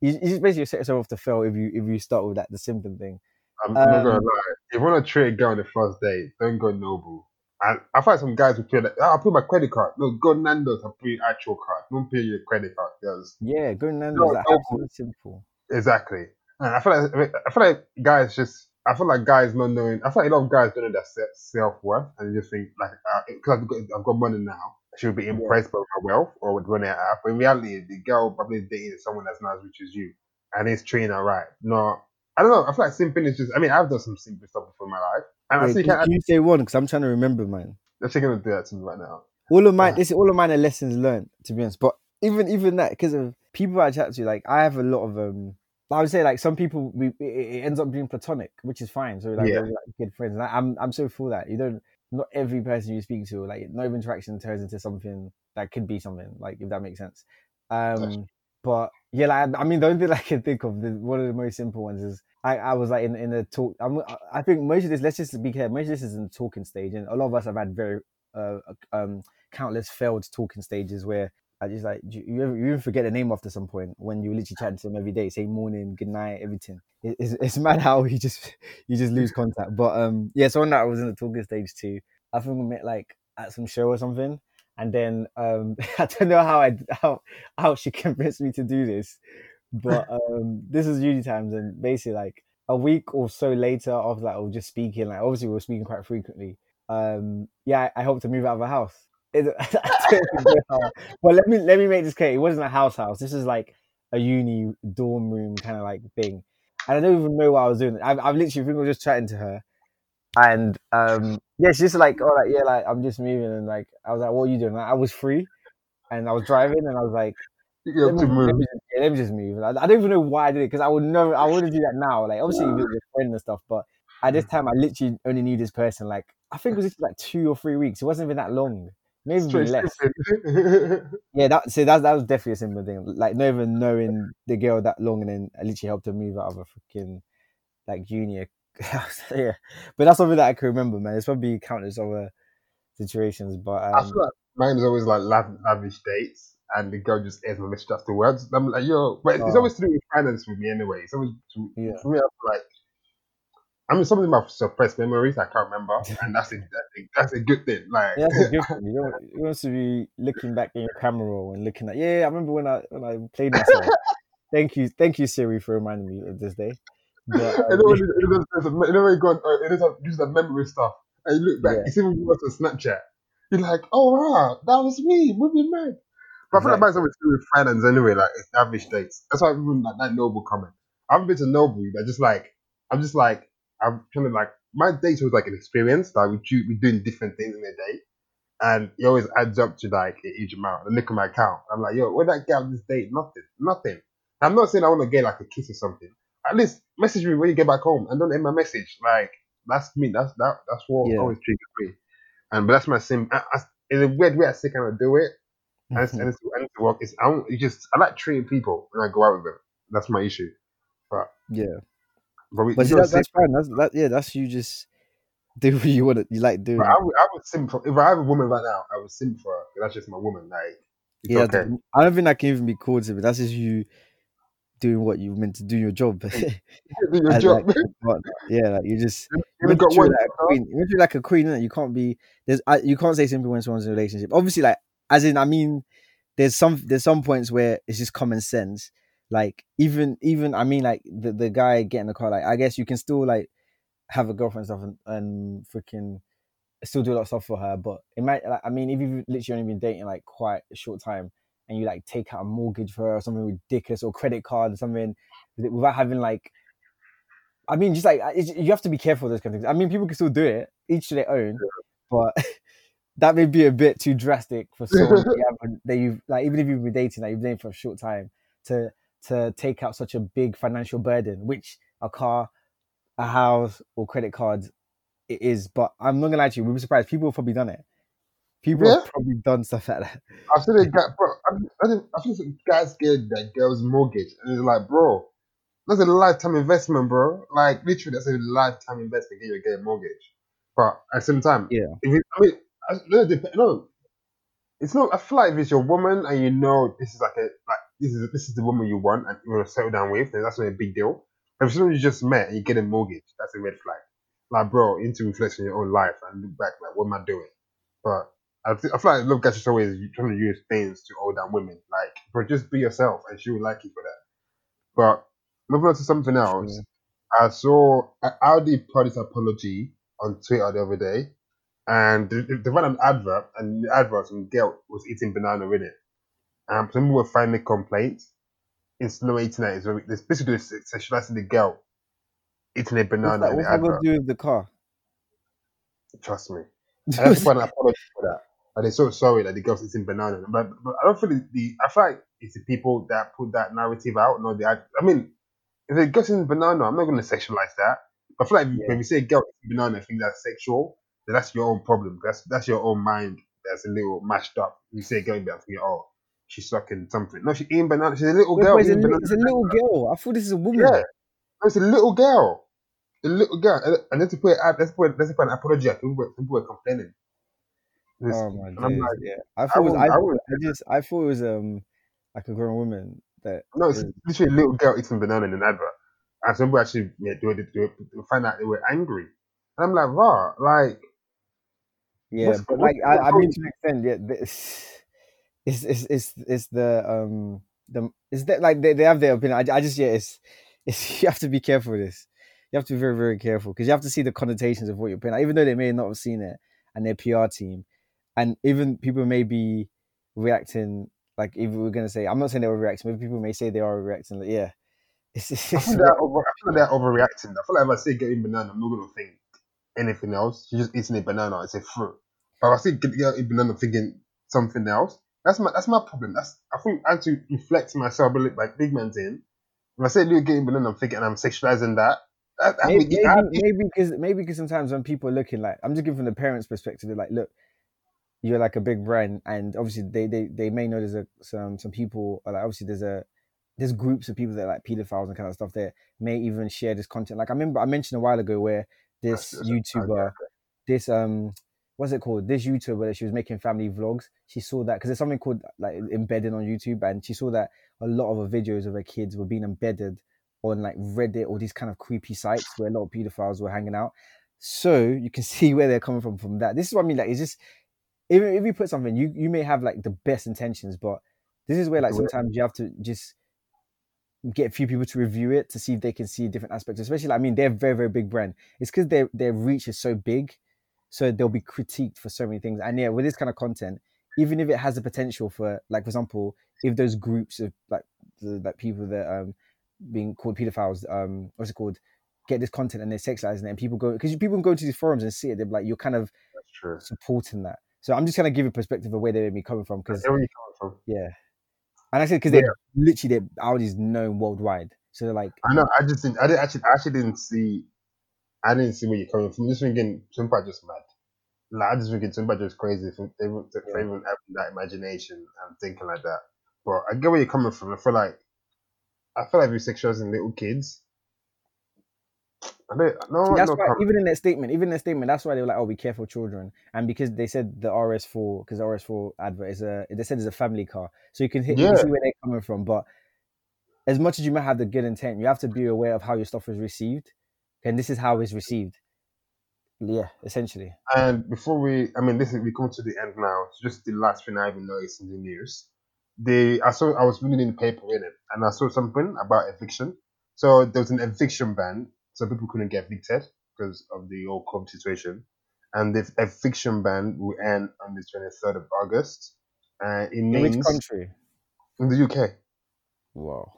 you, you just basically set yourself up to fail if you if you start with that the symptom thing I'm, I'm not gonna Um, lie. If you want to treat a girl on the first date, don't go Nobu. And I find some guys who feel like, ah, oh, I'll put my credit card. No, go Nando's and put your actual card. Don't pay your credit card. Because yeah go Nando's No, absolutely simple exactly. And I feel like I feel like guys just. I feel like guys not knowing. I feel like a lot of guys don't know their self worth and they just think like ah, eh, because I've got I've got money now, she'll be impressed by my wealth or with money I have. But in reality, the girl probably dating someone that's not as rich as you and is treating her right. No, I don't know. I feel like simping is just. I mean, I've done some simple stuff before in my life, and I Wait, think can, can you say one because i'm trying to remember mine they're gonna do that to me right now. all of mine Ah. this all of mine are lessons learned to be honest but even even that because of people i chat to like i have a lot of um i would say like some people we it, it ends up being platonic which is fine so like Yeah. we're like good friends and I, i'm i'm so for that you don't not every person you speak to like no interaction turns into something that could be something like if that makes sense um but yeah like i mean the only thing i can think of the, one of the most simple ones is I, I was like in in a talk. I'm, I think most of this. Let's just be clear. Most of this is in the talking stage, and a lot of us have had very uh, um, countless failed talking stages where I just like you, you, even forget the name after some point when you literally chat to them every day, say morning, good night, everything. It, it's, it's mad how you just you just lose contact. But um, yeah, so on that I was in the talking stage too. I think we met like at some show or something, and then um, I don't know how I how how she convinced me to do this, but um, this is uni times, and basically like a week or so later after that, I was just speaking. Like obviously we were speaking quite frequently. Um, yeah, I, I helped her move out of a house. It, I don't know how- well, let me let me make this clear. It wasn't a house house. This is like a uni dorm room kind of like thing, and I don't even know what I was doing. I've, I've literally think I was just chatting to her, and um, yeah, she's just like, oh, like yeah, like I'm just moving, and like I was like, what are you doing? Like, I was free, and I was driving, and I was like, You let me, to let move. me just, yeah, let me just move. I, I don't even know why I did it because I would never, I wouldn't do that now. Like obviously with your friend and stuff, but at this time I literally only knew this person. Like I think it was just like two or three weeks. It wasn't even that long, maybe less. Yeah, that so that that was definitely a similar thing. Like not even knowing the girl that long, and then I literally helped her move out of a freaking like junior. yeah, but that's something that I can remember, man. It's probably countless other situations, but I um, feel like mine is always like lav- lavish dates, and the girl just airs my message afterwards. I'm like, yo, but it's Oh. always to do with finance with me anyway. It's always to, Yeah. for me. I'm like I mean, some of my suppressed memories I can't remember, and that's a that's a, that's a good thing. Like, Yeah, that's a good thing. You don't you want to be looking back in your camera roll and looking at yeah, I remember when I when I played myself. thank you, thank you, Siri, for reminding me of this day. But you um, know, when you, you know, there's a- you know when you go on, uh, it is a, use that memory stuff, and you look back, Yeah. it's even worse on Snapchat. You're like, oh wow, that was me, moving man. But I feel like Exactly. mine's always to do with finance anyway, like it's lavish dates. That's why I even like that Nobu comment. I haven't been to Nobu, but just like I'm just like I'm kind of like my dates was like an experience. Like we do we doing different things in a day, and it always adds up to like a huge amount. I look at my account, I'm like, yo, what did I get on this date? Nothing, nothing. I'm not saying I want to get like a kiss or something. At least message me when you get back home, and don't end my message. Like that's me. That's that. That's what Yeah. always triggers me. And but that's my sim. I, I, in a weird way, I still kind of do it. And it's, mm-hmm. and it's, and it's work. It's, I don't, it's just I like treating people when I go out with them. That's my issue. yeah, But, we, but see, that, that's fine. That's that. Yeah, that's you just do what you want. to You like doing. I would, I would sim for if I have a woman right now, I would sim for her. That's just my woman. Like it's yeah, okay. I don't think that can even be called to, but that's just you doing what you meant to do your job. Your job. like, yeah, like you just you you got one. like a queen. You treat like a queen. Innit? You can't be there's I, you can't say simply when someone's in a relationship. Obviously, like as in I mean, there's some there's some points where it's just common sense. Like even even I mean like the the guy getting the car. Like I guess you can still like have a girlfriend and stuff and, and freaking still do a lot of stuff for her. But it might like I mean if you've literally only been dating like quite a short time and you like take out a mortgage for her or something ridiculous or credit card or something without having like I mean, just like it's, you have to be careful with those kind of things. I mean, people can still do it, each to their own, but that may be a bit too drastic for someone that, that you've like, even if you've been dating, like you've been for a short time, to to take out such a big financial burden, which a car, a house, or credit cards it is. But I'm not gonna lie to you, we'd be surprised. People have probably done it. People Yeah. have probably done stuff like that. I've seen a guy, bro. I, think, I think some guys get that girl's mortgage, and it's like, bro, that's a lifetime investment, bro. Like literally, that's a lifetime investment. Get your get a mortgage, but at the same time, Yeah. It, I mean, I, no, no, it's not. I feel like if it's your woman and you know this is like a like this is this is the woman you want and you want to settle down with, then that's not a big deal. But if someone you just met and you get a mortgage, that's a red flag. Like, bro, into need to reflect on your own life and look back, like, what am I doing? But I, th- I feel like love just always trying to use things to hold down women. Like, bro, just be yourself and she will like you for that. But moving on to something else, True. I saw Audi put this apology on Twitter the other day, and they, ran an advert, and the advert some girl was eating banana with it. Um, some people were finding complaints, insinuating that it's basically sexualizing the girl eating a What's banana that, in what's the that got advert. to do with the car? Trust me. And that's why an apology for that. And they're so sorry that the girl's eating banana. But, but I don't feel the, the I feel like it's the people that put that narrative out, not the act- I mean, if a girl's eating banana, I'm not gonna sexualize that. I feel like Yeah. when you say a girl eating banana, I think that's sexual, then that's your own problem. That's that's your own mind that's a little mashed up. You say a girl, but I think, oh, she's sucking something. No, she's eating banana. She's a little girl wait, it's, a, eating li- banana. it's a little girl. I thought this is a woman. Yeah, no, it's a little girl. A little girl. And- And let's put it let's put let's put an apology. People were, people were complaining. It's- Oh my god! Like, yeah. I thought it was. I, I thought, I just. I thought it was um like a grown woman that. No, it's is- literally a little girl eating banana in an advert. And some people actually yeah, do it, do it, find out they were angry. And I'm like, raw, like, Yeah, but like I, I mean to an extent, yeah. This, it's it's it's it's the um the is that like they, they have their opinion. I, I just yeah, it's it's you have to be careful with this. You have to be very very careful because you have to see the connotations of what you're putting. out, Even though they may not have seen it and their PR team, and even people may be reacting like if we're gonna say I'm not saying they were reacting, but people may say they are reacting. Like yeah, it's, it's, I feel, they're over, I feel they're overreacting. I feel like if I say getting banana, I'm not to think anything else. She's just eating a banana, it's a fruit. But if I say getting get a banana thinking something else, that's my that's my problem. That's I think I have to reflect myself a little bit like big man's in. If I say you're getting banana, I'm thinking I'm sexualizing that. that I maybe I- maybe maybe because maybe because sometimes when people are looking like I'm just giving from the parents' perspective, they're like, look, you're like a big brand, and obviously they they, they may know there's a some some people like obviously there's a there's groups of people that are like pedophiles and kind of stuff that may even share this content. Like I remember I mentioned a while ago where this YouTuber, this um. What's it called? This YouTuber that she was making family vlogs. She saw that because there's something called like embedding on YouTube, and she saw that a lot of her videos of her kids were being embedded on like Reddit or these kind of creepy sites where a lot of pedophiles were hanging out. So you can see where they're coming from from that. This is what I mean. Like, it's just if, if you put something, you you may have like the best intentions, but this is where like sometimes you have to just get a few people to review it to see if they can see different aspects. Especially, like, I mean, they're a very very big brand. It's because their their reach is so big, so they'll be critiqued for so many things. And yeah, with this kind of content, even if it has the potential for, like, for example, if those groups of like the like people that um being called pedophiles, um, what's it called? Get this content and they're sexualizing it, and people go because people can go to these forums and see it. They're like, you're kind of supporting that. So I'm just gonna give a perspective of where they may be coming from because Where are you coming from? yeah, and I said because they're literally their Audi's known worldwide. So they're like, I know. I just didn't. I didn't actually. I actually didn't see. I didn't see where you're coming from. Just thinking, Tumpa just mad. Like I just thinking, Tumpa just crazy for they for Yeah. even having that imagination and thinking like that. But I get where you're coming from. I feel like, I feel like we're sexualizing little kids. No, See, that's no why comment. even in that statement, even in their statement, that's why they were like, "Oh, be careful, children," and because they said the RS4, because the RS4 advert is a, they said it's a family car, so you can hit, you can see where they're coming from. But as much as you might have the good intent, you have to be aware of how your stuff is received, and this is how it's received. Yeah, essentially. And before we, I mean, this is we come to the end now. It's just the last thing I even noticed in the news. They, I saw, I was reading in the paper in it, and I saw something about eviction. So there was an eviction ban, so people couldn't get evicted because of the whole COVID situation. And the eviction ban will end on the twenty third of August. And it In which country? in the UK, Wow.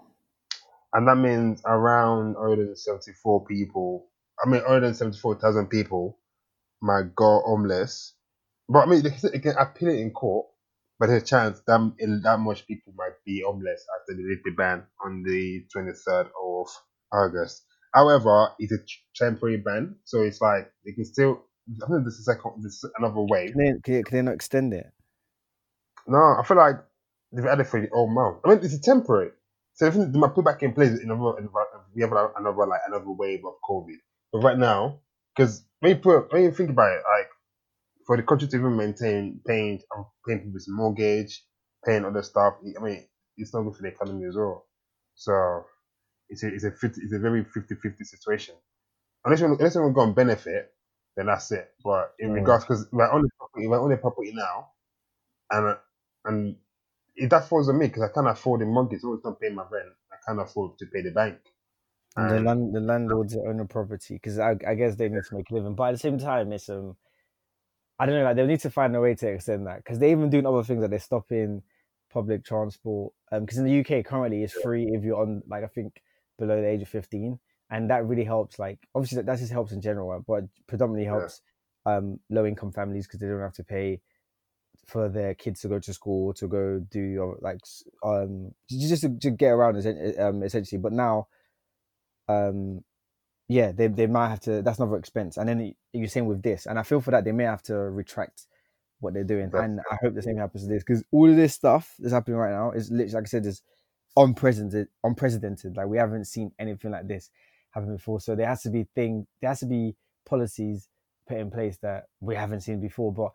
and that means around 174 people. I mean, 174,000 people might go homeless. But I mean, they can, appeal it in court, but there's a chance that that much people might be homeless after they lift the ban on the 23rd of August. However, it's a temporary ban, so it's like they can still. I think this is second, this is another wave. Can they, can, they, can they not extend it? No, I feel like they've added for the whole month. I mean, it's a temporary. So if they might put back in place in another, we have another like another wave of COVID. But right now, because when you put when you think about it, like for the country to even maintain paying um, paying people's mortgage, paying other stuff, I mean, it's not good for the economy as well. So it's a it's a 50, it's a very 50-50 situation. Unless you unless you're going to benefit, then that's it. But in Mm. regards, because on the property, we're on the property now, and and if that falls on me because I can't afford the mortgage, so it's not paying my rent. I can't afford to pay the bank. And the land, the landlords that own the property because I, I guess they need to make a living. But at the same time, it's um, I don't know. Like they'll need to find a way to extend that because they're even doing other things that they're stopping public transport. Um, because in the UK currently it's free if you're on like I think below the age of fifteen, and that really helps. Like obviously that, that just helps in general, but predominantly Yeah. helps um low income families because they don't have to pay for their kids to go to school to go do like um just to, to get around um essentially. But now um yeah they, they might have to that's another expense and then you're saying with this and i feel for that they may have to retract what they're doing That's and i hope the same happens to this because all of this stuff that's happening right now is literally like i said is unprecedented unprecedented like we haven't seen anything like this happen before so there has to be thing there has to be policies put in place that we haven't seen before but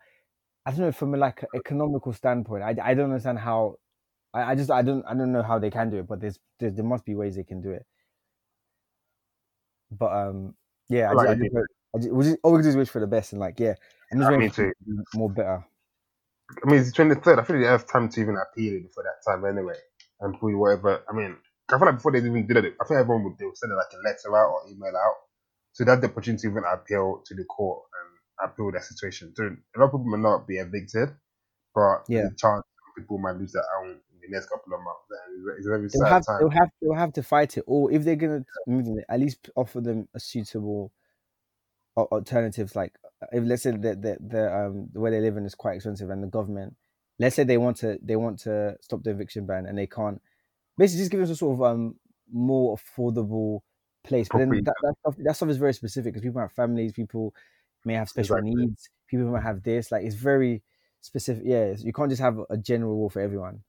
i don't know from a like economical standpoint i, I don't understand how I, I just i don't i don't know how they can do it but there's there, there must be ways they can do it but um, yeah, I Like just, I just, I just, just, all we do is wish for the best and like, yeah, I'm just Yeah, waiting for to more better. I mean, it's the 23rd. I feel they have time to even appeal it before that time anyway. And put whatever. I mean, I feel like before they even did it, I think everyone would they would send it like a letter out or email out. So they have the opportunity to even appeal to the court and appeal that situation. So a lot of people may not be evicted, but Yeah. the chance people might lose their own in the next couple of months. It's, a very They'll sad have, time. they'll have, they'll have to fight it, or if they're gonna move it, at least offer them a suitable al- alternatives. Like, if let's say that the, the um the way they live in is quite expensive, and the government, let's say they want to they want to stop the eviction ban, and they can't, basically just give us a sort of um more affordable place. But then that, that stuff that stuff is very specific because people have families, people may have special Exactly. needs, people might have this. Like, it's very specific. Yeah, you can't just have a general rule for everyone.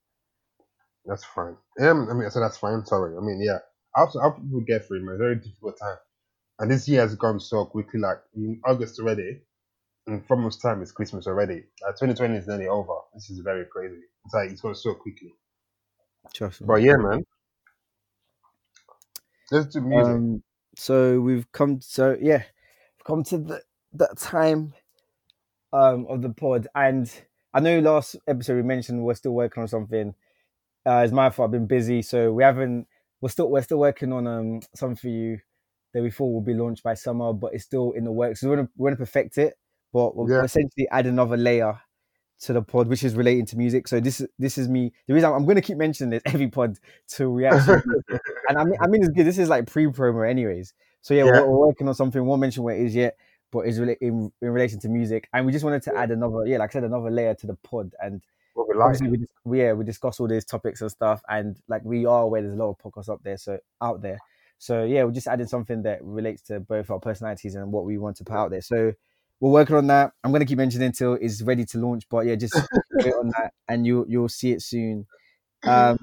That's fine. Um, I mean, so that's fine. Sorry. I mean, yeah. How people get through it, man? Very difficult time. And this year has gone so quickly. Like in August already, in four months' time, it's Christmas already. Like 2020 is nearly over. This is very crazy. It's like it's gone so quickly. Trust me. But yeah, man. Let's do music. Um, so we've come. So yeah, we've come to the that time um of the pod, and I know last episode we mentioned we're still working on something. Uh, it's my fault. I've been busy, so we haven't. We're still we're still working on um something for you that we thought will be launched by summer, but it's still in the works. So we're gonna we're gonna perfect it, but we'll Yeah. essentially add another layer to the pod, which is relating to music. So this is this is me. The reason I'm, I'm gonna keep mentioning this every pod to react, and I mean, I mean, it's good. This is like pre-promo, anyways. So yeah, Yeah. We're, we're working on something. Won't mention what it is yet, but it's rela- in, in relation to music, and we just wanted to add another, yeah, like I said, another layer to the pod. And we like. obviously, we, we yeah, we discuss all these topics and stuff, and like we are aware there's a lot of podcasts up there, so out there. So yeah, we're just adding something that relates to both our personalities and what we want to put out there. So we're working on that. I'm gonna keep mentioning until it's ready to launch, but yeah, just wait on that, and you you'll see it soon. Um,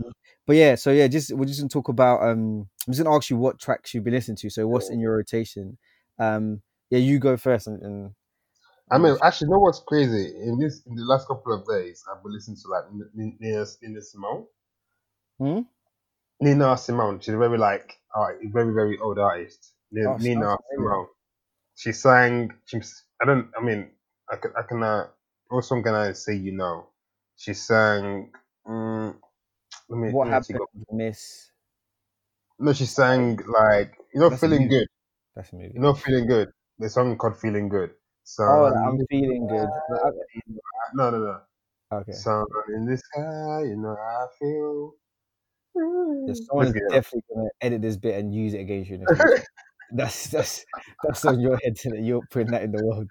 but yeah, so yeah, just we're just gonna talk about. Um, I'm just gonna ask you what tracks you've been listening to. So what's in your rotation? Um, yeah, you go first. And, and I mean, actually, you know what's crazy? In this, in the last couple of days, I've been listening to like Nina, Nina Simone. Hmm? Nina Simone. She's a very like, uh, very very old artist. Nina, Oh, Nina. Simone. She sang. She's. I don't. I mean, I can. I can. Uh, what song can I say? You know, she sang. Um, let me. what let happened, go- Miss? No, she sang like you know, That's feeling good. That's a movie. You know, feeling good. The song called "Feeling Good." So oh, I'm feeling good. no, no, no. Okay, Sun in the sky, you know how I feel. yeah, someone's it up. definitely gonna edit this bit and use it against you. In the future. that's that's that's on your head that you're putting that in the world.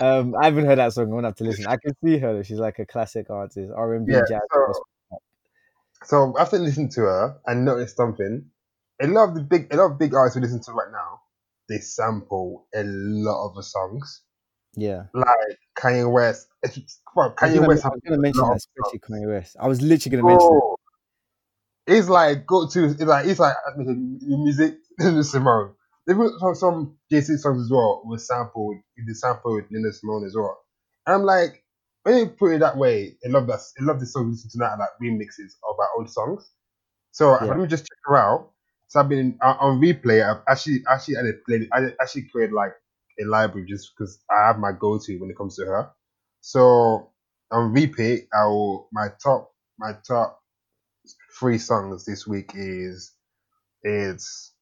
Um, I haven't heard that song. I'm gonna have to listen. I can see her. She's like a classic artist, R and B, Yeah, jazz. so- So after listening to her, I noticed something. A lot of the big, a lot of big artists we listen to right now, they sample a lot of the songs. Yeah. like Kanye West. Well, I was Kanye gonna, West I was gonna mention that, especially Kanye West. I was literally gonna mention it. Bro, it's like go to it's like it's like music Simone. Even some, some Jay-Z songs as well was sampled. He did sample with Nina Simone as well. And I'm like, when you put it that way, I love that. I love the song we listen to now, like remixes of our old songs. So Yeah. let me just check her out. So I've been uh, on replay. I've actually actually added play. I actually created like a library just because I have my go-to when it comes to her. So on replay, I will my top my top three songs this week is it's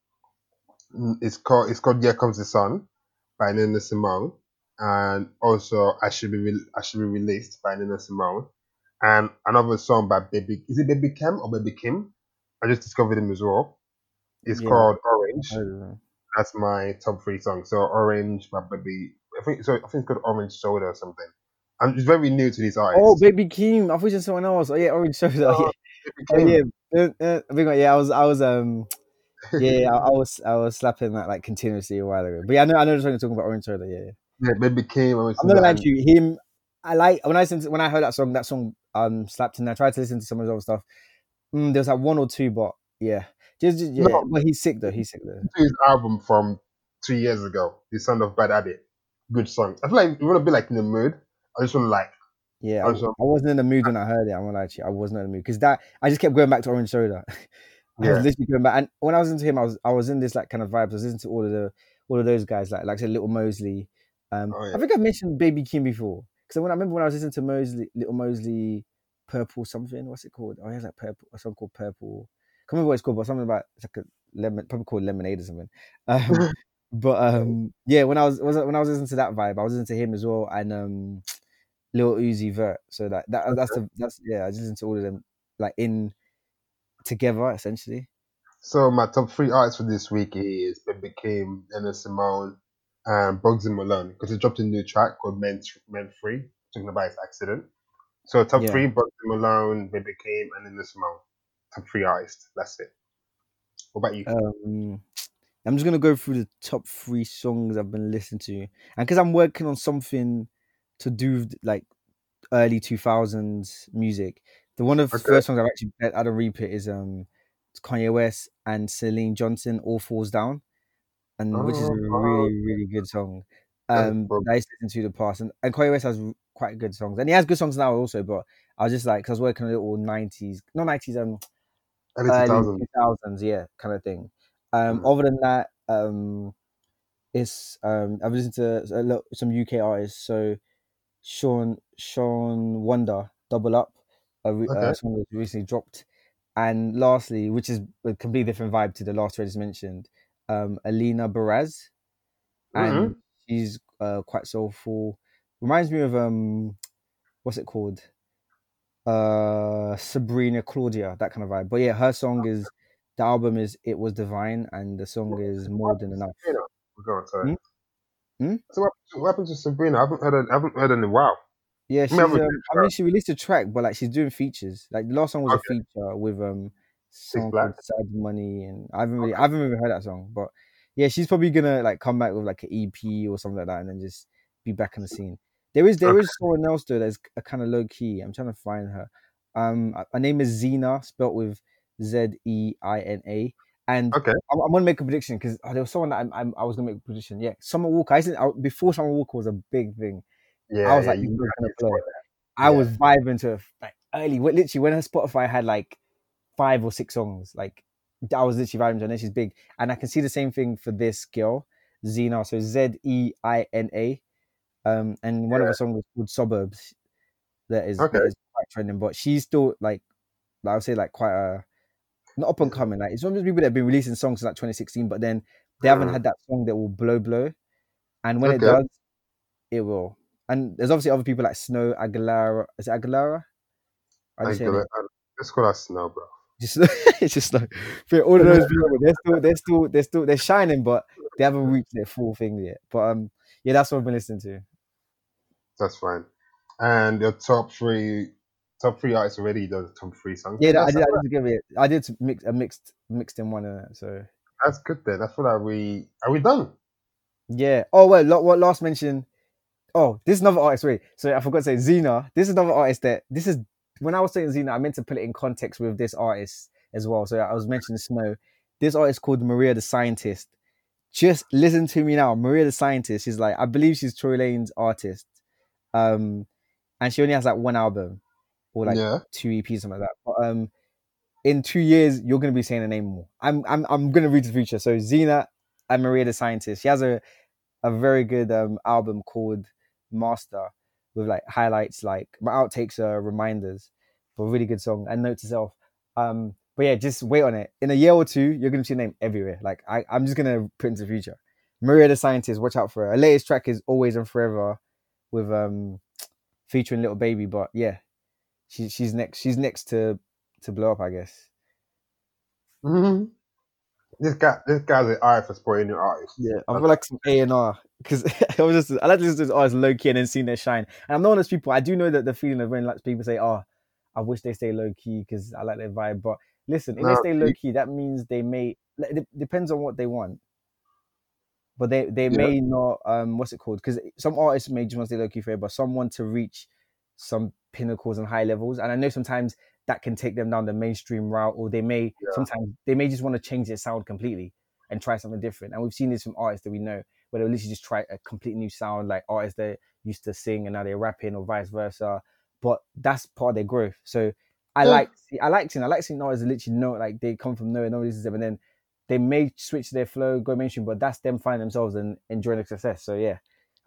it's called it's called Here Comes the Sun by Nina Simone and also I should be Re- I should be released by Nina Simone and another song by Baby is it Baby Kim or Baby Kim I just discovered him as well it's Yeah. called Orange I don't know. that's my top three songs so Orange by Baby I think so I think it's called Orange Soda or something I'm just very new to these artists Oh, Baby Keem. I thought you said someone else. Oh yeah, Orange Soda. Oh, yeah. Baby Oh, Kim. yeah. Uh, uh, I think, yeah, I was, I was, um, yeah, I, I was, I was slapping that like continuously a while ago. But yeah, I know, I know the song you're talking about, Orange Soda. Yeah, yeah. yeah Baby I I'm not gonna lie to you. Him, I like when I listened to, when I heard that song. That song um slapped, and I tried to listen to some of his other stuff. Mm, there was like one or two, but yeah, just, just yeah. No. But he's sick though. He's sick though. his album from two years ago, The Sound of Bad Habit. Good song. I feel like you want to be like in the mood. I just want to like, Yeah, I, Also- I wasn't in the mood when I heard it. I'm gonna lie to you. I wasn't in the mood because that I just kept going back to Orange Soda. I Yeah. was literally going back, and when I was into him, I was I was in this like kind of vibes. I was listening to all of the all of those guys, like like I said, Little Mosey. Um, Oh, yeah. I think I've mentioned Baby Kim before because when I remember when I was listening to Mosey, Little Mosey, Purple something. What's it called? Oh, he has like purple, a song called Purple. I can't remember what it's called, but something about it's like a lemon, probably called Lemonade or something. Um, but um, yeah, when I was, was when I was listening to that vibe, I was listening to him as well, and um, Lil Uzi Vert. So that, that that's the that's yeah, I just listened to all of them like in together essentially. so my top three artists for this week is Baby Kim, Nina Simone, and Bugsy Malone because he dropped a new track called Men, Men Free, talking about his accident. So top Yeah. three, Bugsy Malone, Baby Kim, and Nina Simone. Top three artists. That's it. What about you? Um, I'm just gonna go through the top three songs I've been listening to, and because I'm working on something to do with, like early 2000s music, the one of the first songs I've actually had had a repeat is um Kanye West and Syleena Johnson, "All Falls Down," and which is a Oh, really really good song. Um. I used to listen to the past, and, and Kanye West has quite good songs, and he has good songs now also. But I was just like, cause I was working on a little 90s, not 90s, um, Early 2000s. 2000s, yeah, kind of thing. Um, Mm. Other than that, um, it's um, I've listened to a lot, some UK artists. So Sean Sean Wonder, Double Up, a Okay. uh, song that recently dropped, and lastly, which is a completely different vibe to the last two I just mentioned, um, Alina Baraz, and she's uh, quite soulful. Reminds me of um, what's it called? Uh, Sabrina Claudio, that kind of vibe. But yeah, her song is the album is It Was Divine, and the song is More Than Enough. Sabrina. Go on, sorry. Hmm? Hmm? So what, what happened to Sabrina? I haven't heard. I haven't heard her in a while. Yeah, she's. Um, I mean, she released a track, but like she's doing features. Like the last song was a feature with um, song called "Sad Money," and I haven't really, I haven't even heard that song. But yeah, she's probably gonna like come back with like an EP or something like that, and then just be back in the scene. There is there is Okay. someone else though that's a kind of low key. I'm trying to find her. Um, her name is Zeina, spelt with Z E I N A, and Okay. I'm, I'm gonna make a prediction because there was someone that I'm, I'm, I was gonna make a prediction. Yeah, Summer Walker. I, I before Summer Walker was a big thing. Yeah. I was yeah, like, you this is gonna blow. I Yeah. was vibing to like early, literally when her Spotify had like five or six songs, like I was literally vibing to, her, and then she's big, and I can see the same thing for this girl, Zeina. So Z E I N A, um, and one of her songs was called Suburbs. That is Okay. that is quite trending, but she's still like, I would say like quite a not up and coming. Like it's one of those people that have been releasing songs since like 2016, but then they haven't Mm. had that song that will blow blow, and when it does, it will. And there's obviously other people like Snoh Aalegra. Is it Aguilera? Let's call that snow, bro. Just it's just like for all of those people, they're still they're still they're still they're shining, but they haven't reached their full thing yet. But um, yeah, that's what I've been listening to. That's fine. And your top three, top three artists already done top three songs. Yeah, I did. I did give it. I did mix a mixed mixed in one of that. So that's good then. That's what are we are we done? yeah. Oh well, lo- what last mention? Oh, this is another artist. Wait, so I forgot to say Zeina. This is another artist that this is when I was saying Zeina, I meant to put it in context with this artist as well. So I was mentioning Snoh. This artist called Mariah the Scientist. Just listen to me now. Mariah the Scientist. She's like, I believe she's Tory Lanez's artist. Um, and she only has like one album or like Yeah. two EPs, something like that. But um, in two years, you're gonna be saying the name more. I'm I'm I'm gonna read the future. So Zeina and Mariah the Scientist. She has a a very good um album called Master with like highlights, like my outtakes are reminders, but really good song and note to self. Um, but yeah, just wait on it. In a year or two, you're gonna see your name everywhere. Like I, I'm just gonna put into the future. Mariah the Scientist, watch out for her. Her latest track is Always and Forever with um featuring Lil Baby, but yeah, she, she's next. She's next to to blow up, I guess. hmm This guy, this guy's an eye for spoiling new artists. Yeah, I feel like some A and R because I was just I like to listen to this artist low key and then seeing their shine. And I'm not one of those people. I do know that the feeling of when like people say, "Oh, I wish they stay low key because I like their vibe." But listen, if they stay low key, that means they may. It depends on what they want. But they they Yeah. may not. Um, what's it called? Because some artists may just want to stay low key forever, but some want to reach some pinnacles and high levels. And I know sometimes that can take them down the mainstream route, or they may Yeah. sometimes they may just want to change their sound completely and try something different. And we've seen this from artists that we know where they'll literally just try a complete new sound, like artists that used to sing and now they're rapping, or vice versa. But that's part of their growth. So I mm. Yeah. like I like seeing I like seeing artists literally know like they come from nowhere, nobody to them, and then they may switch their flow, go mainstream, but that's them finding themselves and enjoying the success. So yeah,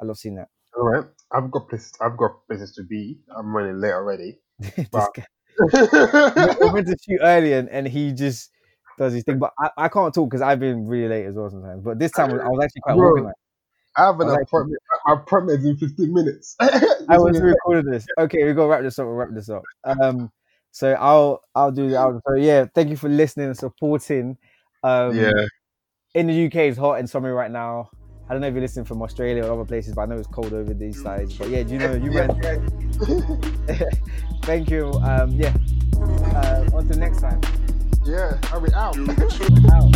I love seeing that. All right, I've got places. I've got places to be. I'm running late already. guy we went to shoot early and, and he just does his thing. But I, I can't talk because I've been really late as well sometimes. But this time I was actually quite Bro, organized. I have an I was actually- appointment. My appointment is in 15 minutes. I was recording this. Okay, we gotta wrap this up. We'll wrap this up. Um, so I'll I'll do the outro. So yeah, thank you for listening and supporting. Um, yeah. in the UK it's hot and summer right now. I don't know if you're listening from Australia or other places, but I know it's cold over these sides. But yeah, do you know you yeah, yeah. Thank you. Um, yeah. Uh, on to next time. Yeah, are we out? out.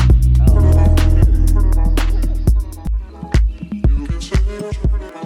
out.